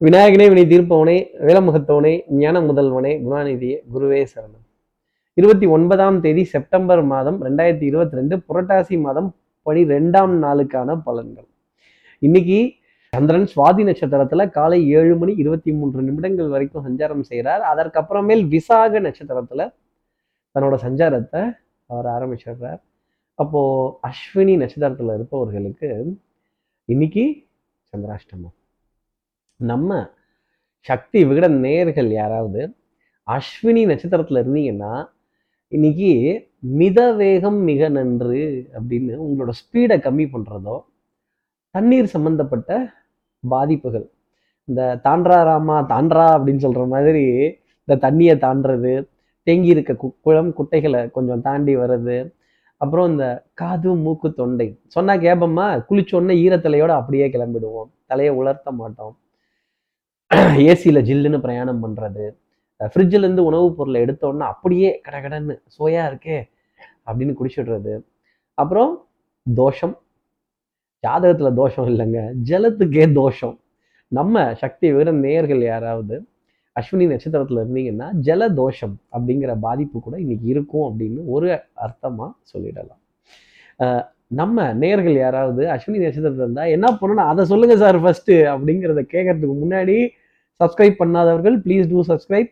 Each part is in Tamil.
விநாயகனே வினை தீர்ப்பவனே வேலமுகத்தவனே ஞான முதல்வனே குணாநிதியே குருவே சரணம். இருபத்தி ஒன்பதாம் தேதி செப்டம்பர் மாதம் ரெண்டாயிரத்தி இருபத்தி ரெண்டு புரட்டாசி மாதம் பனிரெண்டாம் நாளுக்கான பலன்கள். இன்னைக்கு சந்திரன் சுவாதி நட்சத்திரத்துல காலை ஏழு மணி இருபத்தி மூன்று நிமிடங்கள் வரைக்கும் சஞ்சாரம் செய்கிறார் அதற்கப்புறமேல் விசாக நட்சத்திரத்துல தன்னோட சஞ்சாரத்தை அவர் ஆரம்பிச்சிடுறார். அப்போ அஸ்வினி நட்சத்திரத்துல இருப்பவர்களுக்கு இன்னைக்கு சந்திராஷ்டமம். நம்ம சக்தி விகட நேர்கள் யாராவது அஸ்வினி நட்சத்திரத்தில் இருந்தீங்கன்னா இன்னைக்கு மித வேகம் மிக நன்று அப்படின்னு உங்களோட ஸ்பீடை கம்மி பண்ணுறதோ தண்ணீர் சம்பந்தப்பட்ட பாதிப்புகள். இந்த தாண்டா ராமா தாண்டா அப்படின்னு சொல்கிற மாதிரி இந்த தண்ணியை தாண்டுறது தேங்கி இருக்க கு- குளம் குட்டைகளை கொஞ்சம் தாண்டி வர்றது அப்புறம் இந்த காது மூக்கு தொண்டை. சொன்னால் கேப்பம்மா குளிச்சோடனே ஈரத்தலையோடு அப்படியே கிளம்பிடுவோம். தலையை உலர்த்த மாட்டோம். ஏசியில் ஜில்லுன்னு பிரயாணம் பண்ணுறது ஃப்ரிட்ஜில் இருந்து உணவுப் பொருளை எடுத்த அப்படியே கடகடன்னு சோயா இருக்கே அப்படின்னு குடிச்சிடுறது. அப்புறம் தோஷம். ஜாதகத்தில் தோஷம் இல்லைங்க. ஜலத்துக்கே தோஷம். நம்ம சக்தி விகிற நேயர்கள் யாராவது அஸ்வினி நட்சத்திரத்தில் இருந்தீங்கன்னா ஜல தோஷம் அப்படிங்கிற பாதிப்பு கூட இன்னைக்கு இருக்கும் அப்படின்னு ஒரு அர்த்தமாக சொல்லிடலாம். நம்ம நேர்கள் யாராவது அஸ்வினி நட்சத்திரத்தில் இருந்தால் என்ன பண்ணணும்? அதை சொல்லுங்கள் சார் ஃபஸ்ட்டு அப்படிங்கிறத கேட்கறதுக்கு முன்னாடி சப்ஸ்கிரைப் பண்ணாதவர்கள் ப்ளீஸ் டூ சப்ஸ்கிரைப்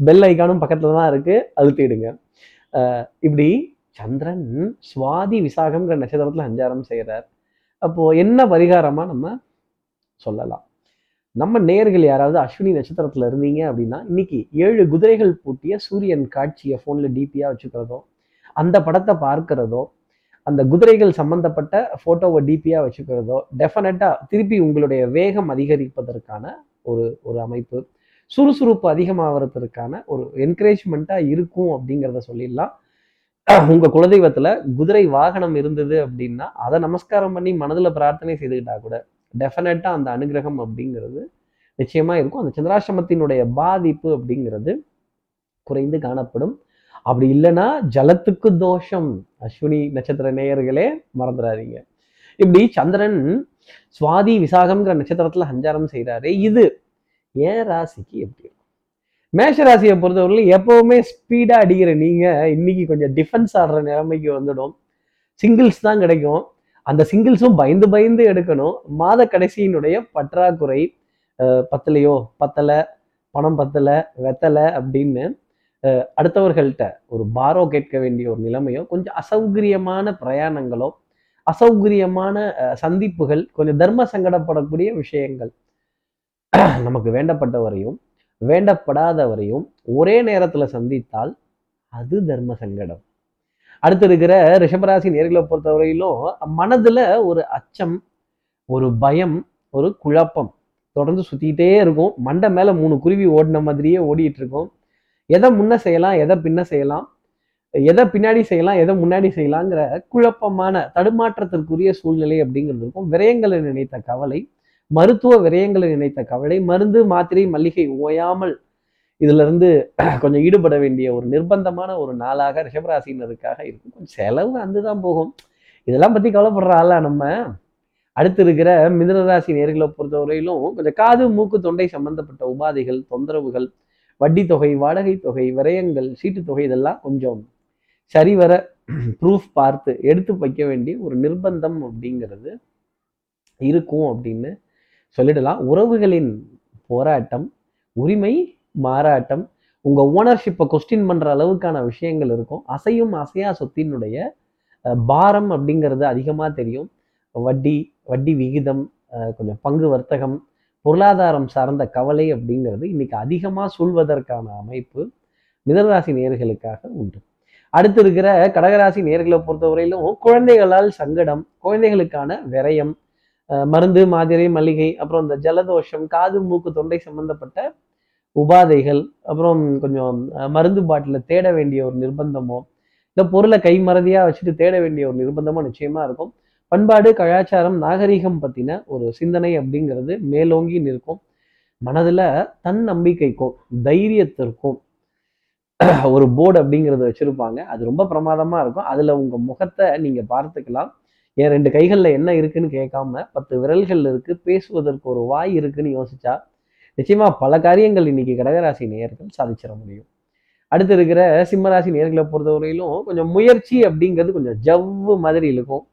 பெல் ஐக்கானும் பக்கத்தில் தான் இருக்குது அழுத்திடுங்க இப்படி சந்திரன் சுவாதி விசாகம்ங்கிற நட்சத்திரத்தில் அஞ்சாரம் செய்கிறார் அப்போது என்ன பரிகாரமாக நம்ம சொல்லலாம். நம்ம நேர்கள் யாராவது அஸ்வினி நட்சத்திரத்தில் இருந்தீங்க அப்படின்னா இன்னைக்கு ஏழு குதிரைகள் பூட்டிய சூரியன் காட்சியை ஃபோனில் டிபியாக வச்சுக்கிறதோ அந்த படத்தை பார்க்கிறதோ அந்த குதிரைகள் சம்பந்தப்பட்ட ஃபோட்டோவை டிபியாக வச்சுக்கிறதோ டெஃபினட்டாக திருப்பி உங்களுடைய வேகம் அதிகரிப்பதற்கான ஒரு ஒரு அமைப்பு. சுறுசுறுப்பு அதிகமாகிறதுக்கான ஒரு என்கரேஜ்மெண்ட்டாக இருக்கும் அப்படிங்கிறத சொல்லிடலாம். உங்கள் குலதெய்வத்தில் குதிரை வாகனம் இருந்தது அப்படின்னா அதை நமஸ்காரம் பண்ணி மனதில் பிரார்த்தனை செய்துக்கிட்டா கூட டெஃபினட்டாக அந்த அனுகிரகம் அப்படிங்கிறது நிச்சயமாக இருக்கும். அந்த சந்திராசிரமத்தினுடைய பாதிப்பு அப்படிங்கிறது குறைந்து காணப்படும். அப்படி இல்லைன்னா ஜலத்துக்கு தோஷம். அஸ்வினி நட்சத்திர நேயர்களே மறந்துடாதீங்க. இப்படி சந்திரன் சுவாதி விசாகம்ங்கிற நட்சத்திரத்தில் சஞ்சாரம் செய்கிறாரு இது ஏன் ராசிக்கு எப்படி இருக்கும்? மேஷ ராசியை பொறுத்தவரையில் எப்போவுமே ஸ்பீடா அடிக்கிற நீங்க இன்னைக்கு கொஞ்சம் டிஃபென்ஸ் ஆடுற நிலைமைக்கு வந்துடும். சிங்கிள்ஸ் தான் கிடைக்கும். அந்த சிங்கிள்ஸும் பயந்து பயந்து எடுக்கணும். மாத கடைசியினுடைய பற்றாக்குறை அஹ், பத்தலையோ பத்தலை பணம் பத்தலை வெத்தலை அப்படின்னு அடுத்தவர்கள்ட்ட ஒரு பாரோ கேட்க வேண்டிய ஒரு நிலைமையோ கொஞ்சம் அசௌகரியமான பிரயாணங்களோ அசௌகரியமான சந்திப்புகள் கொஞ்சம் தர்ம சங்கடப்படக்கூடிய விஷயங்கள் நமக்கு வேண்டப்பட்டவரையும் வேண்டப்படாதவரையும் ஒரே நேரத்துல சந்தித்தால் அது தர்ம சங்கடம். அடுத்து இருக்கிற ரிஷபராசி நேர்களை பொறுத்தவரையிலும் மனதுல ஒரு அச்சம் ஒரு பயம் ஒரு குழப்பம் தொடர்ந்து சுத்திக்கிட்டே இருக்கும். மண்டை மேல மூணு குருவி ஓடின மாதிரியே ஓடிட்டு இருக்கும். எதை முன்ன செய்யலாம் எதை பின்ன செய்யலாம் எதை பின்னாடி செய்யலாம் எதை முன்னாடி செய்யலாங்கிற குழப்பமான தடுமாற்றத்திற்குரிய சூழ்நிலை அப்படிங்கிறது இருக்கும். விரயங்களை நினைத்த கவலை மருத்துவ விரயங்களை நினைத்த கவலை மருந்து மாத்திரை மல்லிகை ஓயாமல் இதுல இருந்து கொஞ்சம் ஈடுபட வேண்டிய ஒரு நிர்பந்தமான ஒரு நாளாக ரிஷபராசினருக்காக இருக்கும். கொஞ்சம் செலவு வந்துதான் போகும். இதெல்லாம் பத்தி கவலைப்படுறாள் நம்ம. அடுத்து இருக்கிற மிதனராசி நேர்களை பொறுத்தவரையிலும் கொஞ்சம் காது மூக்கு தொண்டை சம்பந்தப்பட்ட உபாதைகள் தொந்தரவுகள் வட்டி தொகை வாடகை தொகை விரயங்கள் சீட்டு தொகை இதெல்லாம் கொஞ்சம் சரிவர ப்ரூஃப் பார்த்து எடுத்து வைக்க வேண்டிய ஒரு நிர்பந்தம் அப்படிங்கிறது இருக்கும் அப்படின்னு சொல்லிடலாம். உறவுகளின் போராட்டம் உரிமை மாறாட்டம் உங்க ஓனர்ஷிப்பை கொஸ்டின் பண்ற அளவுக்கான விஷயங்கள் இருக்கும். அசையும் அசையா சொத்தினுடைய பாரம் அப்படிங்கிறது அதிகமாக தெரியும். வட்டி வட்டி விகிதம் கொஞ்சம் பங்கு வர்த்தகம் பொருளாதாரம் சார்ந்த கவலை அப்படிங்கிறது இன்னைக்கு அதிகமாக சொல்வதற்கான அமைப்பு மிதராசி நேர்களுக்காக உண்டு. அடுத்து இருக்கிற கடகராசி நேர்களை பொறுத்தவரையிலும் குழந்தைகளால் சங்கடம் குழந்தைகளுக்கான விரயம் மருந்து மாதிரி மளிகை அப்புறம் இந்த ஜலதோஷம் காது மூக்கு தொண்டை சம்பந்தப்பட்ட உபாதைகள் அப்புறம் கொஞ்சம் மருந்து பாட்டில தேட வேண்டிய ஒரு நிர்பந்தமோ இல்லை பொருளை கைமறதியா வச்சுட்டு தேட வேண்டிய ஒரு நிர்பந்தமோ நிச்சயமா இருக்கும். பண்பாடு கலாச்சாரம் நாகரிகம் பத்தின ஒரு சிந்தனை அப்படிங்கிறது மேலோங்கி நிற்கும். மனதுல தன் நம்பிக்கைக்கும் தைரியத்திற்கும் ஒரு போர்டு அப்படிங்கிறத வச்சிருப்பாங்க. அது ரொம்ப பிரமாதமா இருக்கும். அதுல உங்க முகத்தை நீங்க பார்த்துக்கலாம். என் ரெண்டு கைகளில் என்ன இருக்குன்னு கேட்காம பத்து விரல்கள் இருக்கு பேசுவதற்கு ஒரு வாய் இருக்குன்னு யோசிச்சா நிச்சயமா பல காரியங்கள் இன்னைக்கு கடகராசி நேயர்கள் சாதிச்சிட முடியும். அடுத்து இருக்கிற சிம்மராசி நேர்களை பொறுத்தவரையிலும் கொஞ்சம் முயற்சி அப்படிங்கிறது கொஞ்சம் ஜவ்வு மாதிரி இருக்கும்.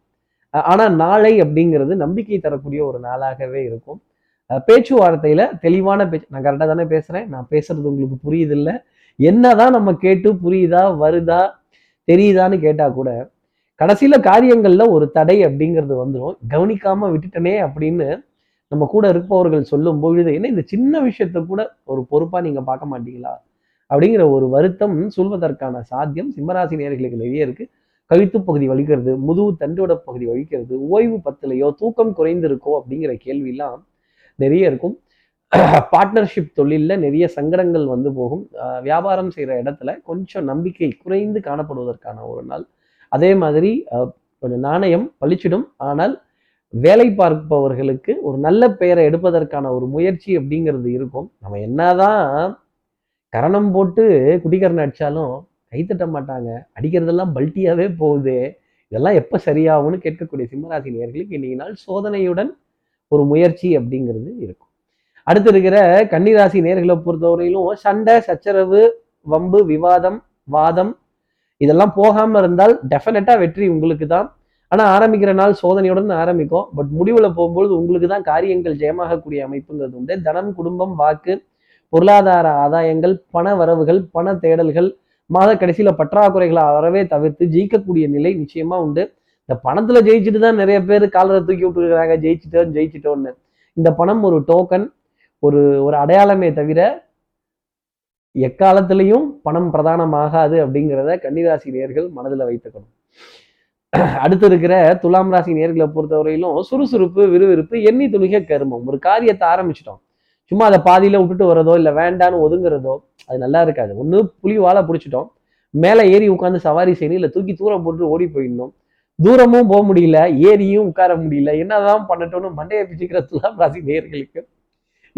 ஆனால் நாளை அப்படிங்கிறது நம்பிக்கை தரக்கூடிய ஒரு நாளாகவே இருக்கும். பேச்சுவார்த்தையில் தெளிவான பேச்சு நான் கரெக்டாக தானே பேசுகிறேன் நான் பேசுறது உங்களுக்கு புரியுது இல்ல என்னதான் நம்ம கேட்டு புரியுதா வருதா தெரியுதான்னு கேட்டால் கூட கடைசியில காரியங்கள்ல ஒரு தடை அப்படிங்கிறது வந்துடும் கவனிக்காம விட்டுட்டனே அப்படின்னு நம்ம கூட இருப்பவர்கள் சொல்லும் பொழுது என்ன இந்த சின்ன விஷயத்த கூட ஒரு பொறுப்பா நீங்க பார்க்க மாட்டீங்களா? அப்படிங்கிற ஒரு வருத்தம் சொல்வதற்கான சாத்தியம் சிம்மராசி நேர்களுக்கு நிறைய இருக்கு. கழுத்து பகுதி வலிக்கிறது முதுகு தண்டோட பகுதி வலிக்கிறது ஓய்வு பத்துலையோ தூக்கம் குறைந்திருக்கோ அப்படிங்கிற கேள்வியெல்லாம் நிறைய இருக்கும். பார்ட்னர்ஷிப் தொழிலில் நிறைய சங்கடங்கள் வந்து போகும். வியாபாரம் செய்கிற இடத்துல கொஞ்சம் நம்பிக்கை குறைந்து காணப்படுவதற்கான ஒரு நாள். அதே மாதிரி கொஞ்சம் நாணயம் பளிச்சிடும் ஆனால் வேலை பார்ப்பவர்களுக்கு ஒரு நல்ல பெயரை எடுப்பதற்கான ஒரு முயற்சி அப்படிங்கிறது இருக்கும். நம்ம என்னதான் கரணம் போட்டு குடிகரன் அடித்தாலும் கைத்தட்ட மாட்டாங்க. அடிக்கிறதெல்லாம் பல்ட்டியாகவே போகுது. இதெல்லாம் எப்போ சரியாகும்னு கேட்கக்கூடிய சிம்மராசி நேயர்களுக்கு இன்னைக்கு நாள் சோதனையுடன் ஒரு முயற்சி அப்படிங்கிறது இருக்கும். அடுத்து இருக்கிற கன்னிராசி நேர்களை பொறுத்தவரையிலும் சண்டை சச்சரவு வம்பு விவாதம் வாதம் இதெல்லாம் போகாமல் இருந்தால் டெஃபினட்டாக வெற்றி உங்களுக்கு தான் ஆனால் ஆரம்பிக்கிற நாள் சோதனையுடன் ஆரம்பிக்கும். பட் முடிவில் போகும்பொழுது உங்களுக்கு தான் காரியங்கள் ஜெயமாகக்கூடிய அமைப்புங்கிறது உண்டு. தனம் குடும்பம் வாக்கு பொருளாதார ஆதாயங்கள் பண வரவுகள் பண தேடல்கள் மாத கடைசியில் பற்றாக்குறைகளை அறவே தவிர்த்து ஜெயிக்கக்கூடிய நிலை நிச்சயமா உண்டு. இந்த பணத்துல ஜெயிச்சுட்டு தான் நிறைய பேர் காலரை தூக்கி விட்டுருக்காங்க ஜெயிச்சிட்டோம் ஜெயிச்சிட்டோன்னு இந்த பணம் ஒரு டோக்கன் ஒரு ஒரு அடையாளமே தவிர எக்காலத்திலையும் பணம் பிரதானமாகாது அப்படிங்கிறத கன்னிராசி நேர்கள் மனதில் வைத்துக்கணும். அடுத்து இருக்கிற துலாம் ராசி நேர்களை பொறுத்தவரையிலும் சுறுசுறுப்பு விறுவிறுப்பு எண்ணி துணிக கருமம். ஒரு காரியத்தை ஆரம்பிச்சிட்டோம். சும்மா அதை பாதியில விட்டுட்டு வரதோ இல்லை வேண்டான்னு ஒதுங்குறதோ அது நல்லா இருக்காது. ஒன்று புலி வாழை பிடிச்சிட்டோம். மேலே ஏறி உட்காந்து சவாரி செய்யணும் இல்லை தூக்கி தூரம் போட்டு ஓடி போயிடணும். தூரமும் போக முடியல ஏரியும் உட்கார முடியல. என்னதான் பண்ணட்டோம்னு மண்டையை பிச்சுக்கிற துலாம் ராசி நேர்களுக்கு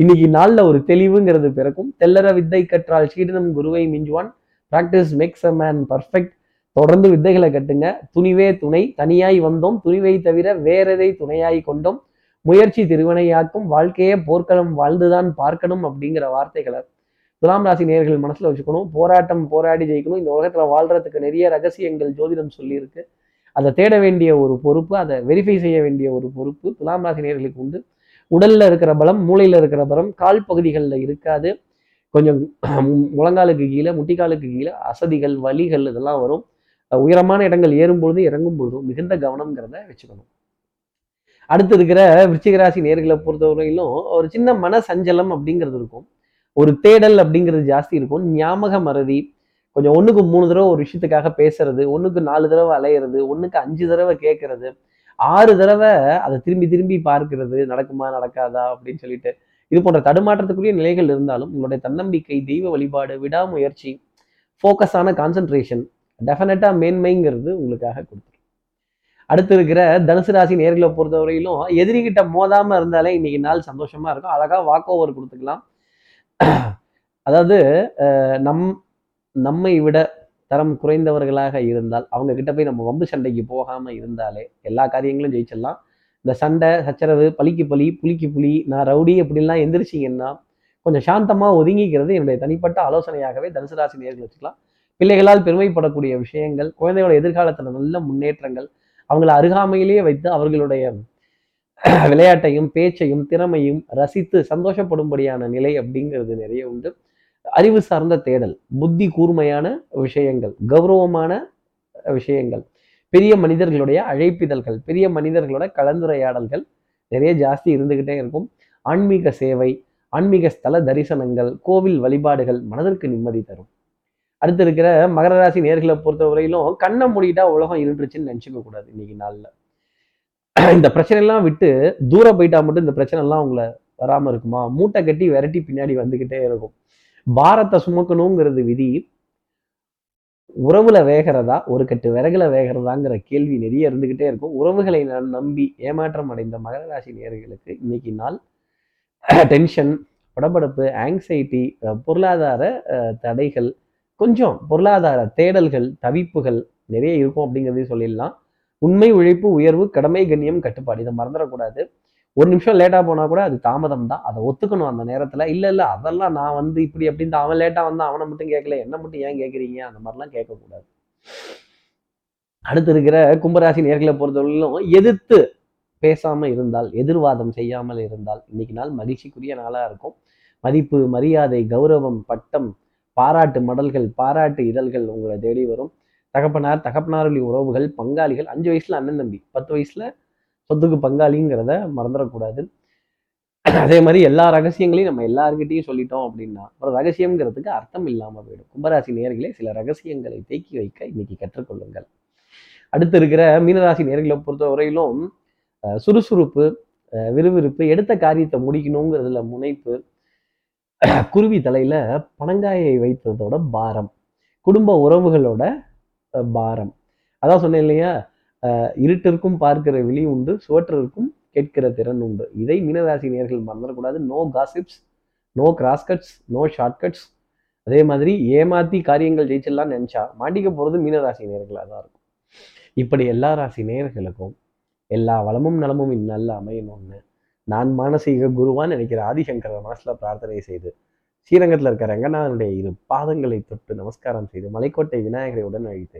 இன்னைக்கு நாளில் ஒரு தெளிவுங்கிறது பிறக்கும். தெல்லற வித்தை கற்றால் சீடனம் குருவை மிஞ்சுவான். Practice makes a man perfect தொடர்ந்து வித்தைகளை கட்டுங்க. துணிவே துணை. தனியாய் வந்தோம். துணிவை தவிர வேறெதை துணையாய் கொண்டோம். முயற்சி திருவினையாக்கும் வாழ்க்கையே போர்க்களம் வாழ்ந்துதான் பார்க்கணும் அப்படிங்கிற வார்த்தைகளை துலாம் ராசி நேர்கள் மனசில் வச்சுக்கணும். போராட்டம் போராடி ஜெயிக்கணும். இந்த உலகத்தில் வாழ்றதுக்கு நிறைய ரகசியங்கள் ஜோதிடம் சொல்லியிருக்கு. அதை தேட வேண்டிய ஒரு பொறுப்பு அதை வெரிஃபை செய்ய வேண்டிய ஒரு பொறுப்பு துலாம் ராசி நேயர்களுக்கு உண்டு. உடல்ல இருக்கிற பலம் மூளையில இருக்கிற பலம் கால் பகுதிகளில் இருக்காது. கொஞ்சம் முழங்காலுக்கு கீழே முட்டிக்காலுக்கு கீழே அசதிகள் வலிகள் இதெல்லாம் வரும். உயரமான இடங்கள் ஏறும்பொழுது இறங்கும் பொழுதும் மிகுந்த கவனம்ங்கிறத வச்சுக்கணும். அடுத்து இருக்கிற விருச்சிகராசி நேர்களை பொறுத்தவரையிலும் ஒரு சின்ன மன சஞ்சலம் அப்படிங்கிறது இருக்கும். ஒரு தேடல் அப்படிங்கிறது ஜாஸ்தி இருக்கும். ஞாபக மறதி கொஞ்சம் ஒண்ணுக்கு மூணு தடவை ஒரு விஷயத்துக்காக பேசுறது ஒண்ணுக்கு நாலு தடவை அலையிறது ஒண்ணுக்கு அஞ்சு தடவை கேட்கறது ஆறு தடவை அதை திரும்பி திரும்பி பார்க்கிறது நடக்குமா நடக்காதா அப்படின்னு சொல்லிட்டு இது போன்ற தடுமாற்றத்துக்குரிய நிலைகள் இருந்தாலும் உங்களுடைய தன்னம்பிக்கை தெய்வ வழிபாடு விடாமுயற்சி ஃபோக்கஸான கான்சென்ட்ரேஷன் டெஃபினட்டாக மேன்மைங்கிறது உங்களுக்காக கொடுத்துரும். அடுத்து இருக்கிற தனுசு ராசி நேர்களை பொறுத்தவரையிலும் எதிரிகிட்ட மோதாம இருந்தாலே இன்னைக்கு நாள் சந்தோஷமா இருக்கும். அழகா வாக் ஓவர் கொடுத்துக்கலாம். அதாவது நம் நம்மை விட தரம் குறைந்தவர்களாக இருந்தால் அவங்க கிட்ட போய் நம்ம வம்பு சண்டைக்கு போகாம இருந்தாலே எல்லா காரியங்களும் ஜெயிச்சிடலாம். இந்த சண்டை சச்சரவு பலிக்கு பலி புலிக்கு புலி நான் ரவுடி அப்படின்லாம் எந்திரிச்சிங்கன்னா கொஞ்சம் சாந்தமாக ஒதுங்கிக்கிறது என்னுடைய தனிப்பட்ட ஆலோசனையாகவே தனுசு ராசி நேர்கள் வச்சுக்கலாம். பிள்ளைகளால் பெருமைப்படக்கூடிய விஷயங்கள் குழந்தைகளோட எதிர்காலத்தில் நல்ல முன்னேற்றங்கள் அவங்கள அருகாமையிலேயே வைத்து அவர்களுடைய விளையாட்டையும் பேச்சையும் திறமையும் ரசித்து சந்தோஷப்படும்படியான நிலை அப்படிங்கிறது நிறைய உண்டு. அறிவு சார்ந்த தேடல் புத்தி கூர்மையான விஷயங்கள் கௌரவமான விஷயங்கள் பெரிய மனிதர்களுடைய அழைப்பிதழ்கள் பெரிய மனிதர்களோட கலந்துரையாடல்கள் நிறைய ஜாஸ்தி இருந்துக்கிட்டே இருக்கும். ஆன்மீக சேவை ஆன்மீக ஸ்தல தரிசனங்கள் கோவில் வழிபாடுகள் மனதிற்கு நிம்மதி தரும். அடுத்து இருக்கிற மகர ராசி நேர்களை பொறுத்தவரையிலும் கண்ணை மூடிட்டா உலகம் இருந்துருச்சுன்னு நினைச்சுக்க கூடாது இன்னைக்கு நாளில். இந்த பிரச்சனைலாம் விட்டு தூரம் போயிட்டா மட்டும் இந்த பிரச்சனைலாம் உங்களை வராமல் இருக்குமா? மூட்டை கட்டி விரட்டி பின்னாடி வந்துக்கிட்டே இருக்கும். பாரத்தை சுமக்கணுங்கிறது விதி உறவுல வேகிறதா ஒரு கட்டு விறகுல வேகிறதாங்கிற கேள்வி நிறைய இருந்துகிட்டே இருக்கும். உறவுகளை நான் நம்பி ஏமாற்றம் அடைந்த மகர ராசி நேர்களுக்கு இன்னைக்கு நாள் டென்ஷன் படபடப்பு ஆங்ஸைட்டி பொருளாதார தடைகள் கொஞ்சம் பொருளாதார தேடல்கள் தவிப்புகள் நிறைய இருக்கும் அப்படிங்கிறதையும் சொல்லிடலாம். உண்மை உழைப்பு உயர்வு கடமை கண்ணியம் கட்டுப்பாடு இதை மறந்துடக்கூடாது. ஒரு நிமிஷம் லேட்டாக போனால் கூட அது தாமதம் தான் அதை ஒத்துக்கணும் அந்த நேரத்தில். இல்லை இல்லை அதெல்லாம் நான் வந்து இப்படி அப்படின்ட்டு அவன் லேட்டாக வந்தான் அவனை மட்டும் கேட்கல. என்ன மட்டும் ஏன் கேட்குறீங்க? அந்த மாதிரிலாம் கேட்கக்கூடாது. அடுத்து இருக்கிற கும்பராசி நேர்களை பொறுத்தவரையிலும் எதிர்த்து பேசாமல் இருந்தால் எதிர்வாதம் செய்யாமல் இருந்தால் இன்னைக்கு நாள் மகிழ்ச்சிக்குரிய நாளாக இருக்கும். மதிப்பு மரியாதை கௌரவம் பட்டம் பாராட்டு மடல்கள் பாராட்டு இதழ்கள் உங்களை தேடி வரும். தகப்பனார் தகப்பனாருடைய உறவுகள் பங்காளிகள் அஞ்சு வயசுல அண்ணன் தம்பி பத்து வயசுல சொத்துக்கு பங்காளிங்கிறத மறந்துடக்கூடாது. அதே மாதிரி எல்லா ரகசியங்களையும் நம்ம எல்லாருக்கிட்டையும் சொல்லிட்டோம் அப்படின்னா அப்புறம் ரகசியங்கிறதுக்கு அர்த்தம் இல்லாமல் போயிடும். கும்பராசி நேர்களே சில ரகசியங்களை தேக்கி வைக்க இன்னைக்கு கற்றுக்கொள்ளுங்கள். அடுத்து இருக்கிற மீனராசி நேர்களை பொறுத்த வரையிலும் சுறுசுறுப்பு விறுவிறுப்பு எடுத்த காரியத்தை முடிக்கணுங்கிறதுல முனைப்பு குருவி தலையில பனங்காயை வைத்ததோட பாரம் குடும்ப உறவுகளோட பாரம். அதான் சொன்னேன் இல்லையா? இருட்டிற்கும் பார்க்கிற விழி உண்டு சுவற்றிற்கும் கேட்கிற திறன் உண்டு. இதை மீனராசி நேர்கள் மறந்துடக்கூடாது no gossips no crosscuts no shortcuts அதே மாதிரி ஏமாத்தி காரியங்கள் ஜெயிச்சிடலாம் நினச்சா மாட்டிக்க போகிறது மீனராசி நேர்களாக தான் இருக்கும். இப்படி எல்லா ராசி நேர்களுக்கும் எல்லா வளமும் நலமும் இந்நல்ல அமையணும்னு நான் மானசீக குருவான்னு நினைக்கிற ஆதிசங்கர மனசில் பிரார்த்தனை செய்து ஸ்ரீரங்கத்தில் இருக்கிற ரங்கநாதனுடைய இரு பாதங்களை தொட்டு நமஸ்காரம் செய்து மலைக்கோட்டை விநாயகரை உடன் அழித்து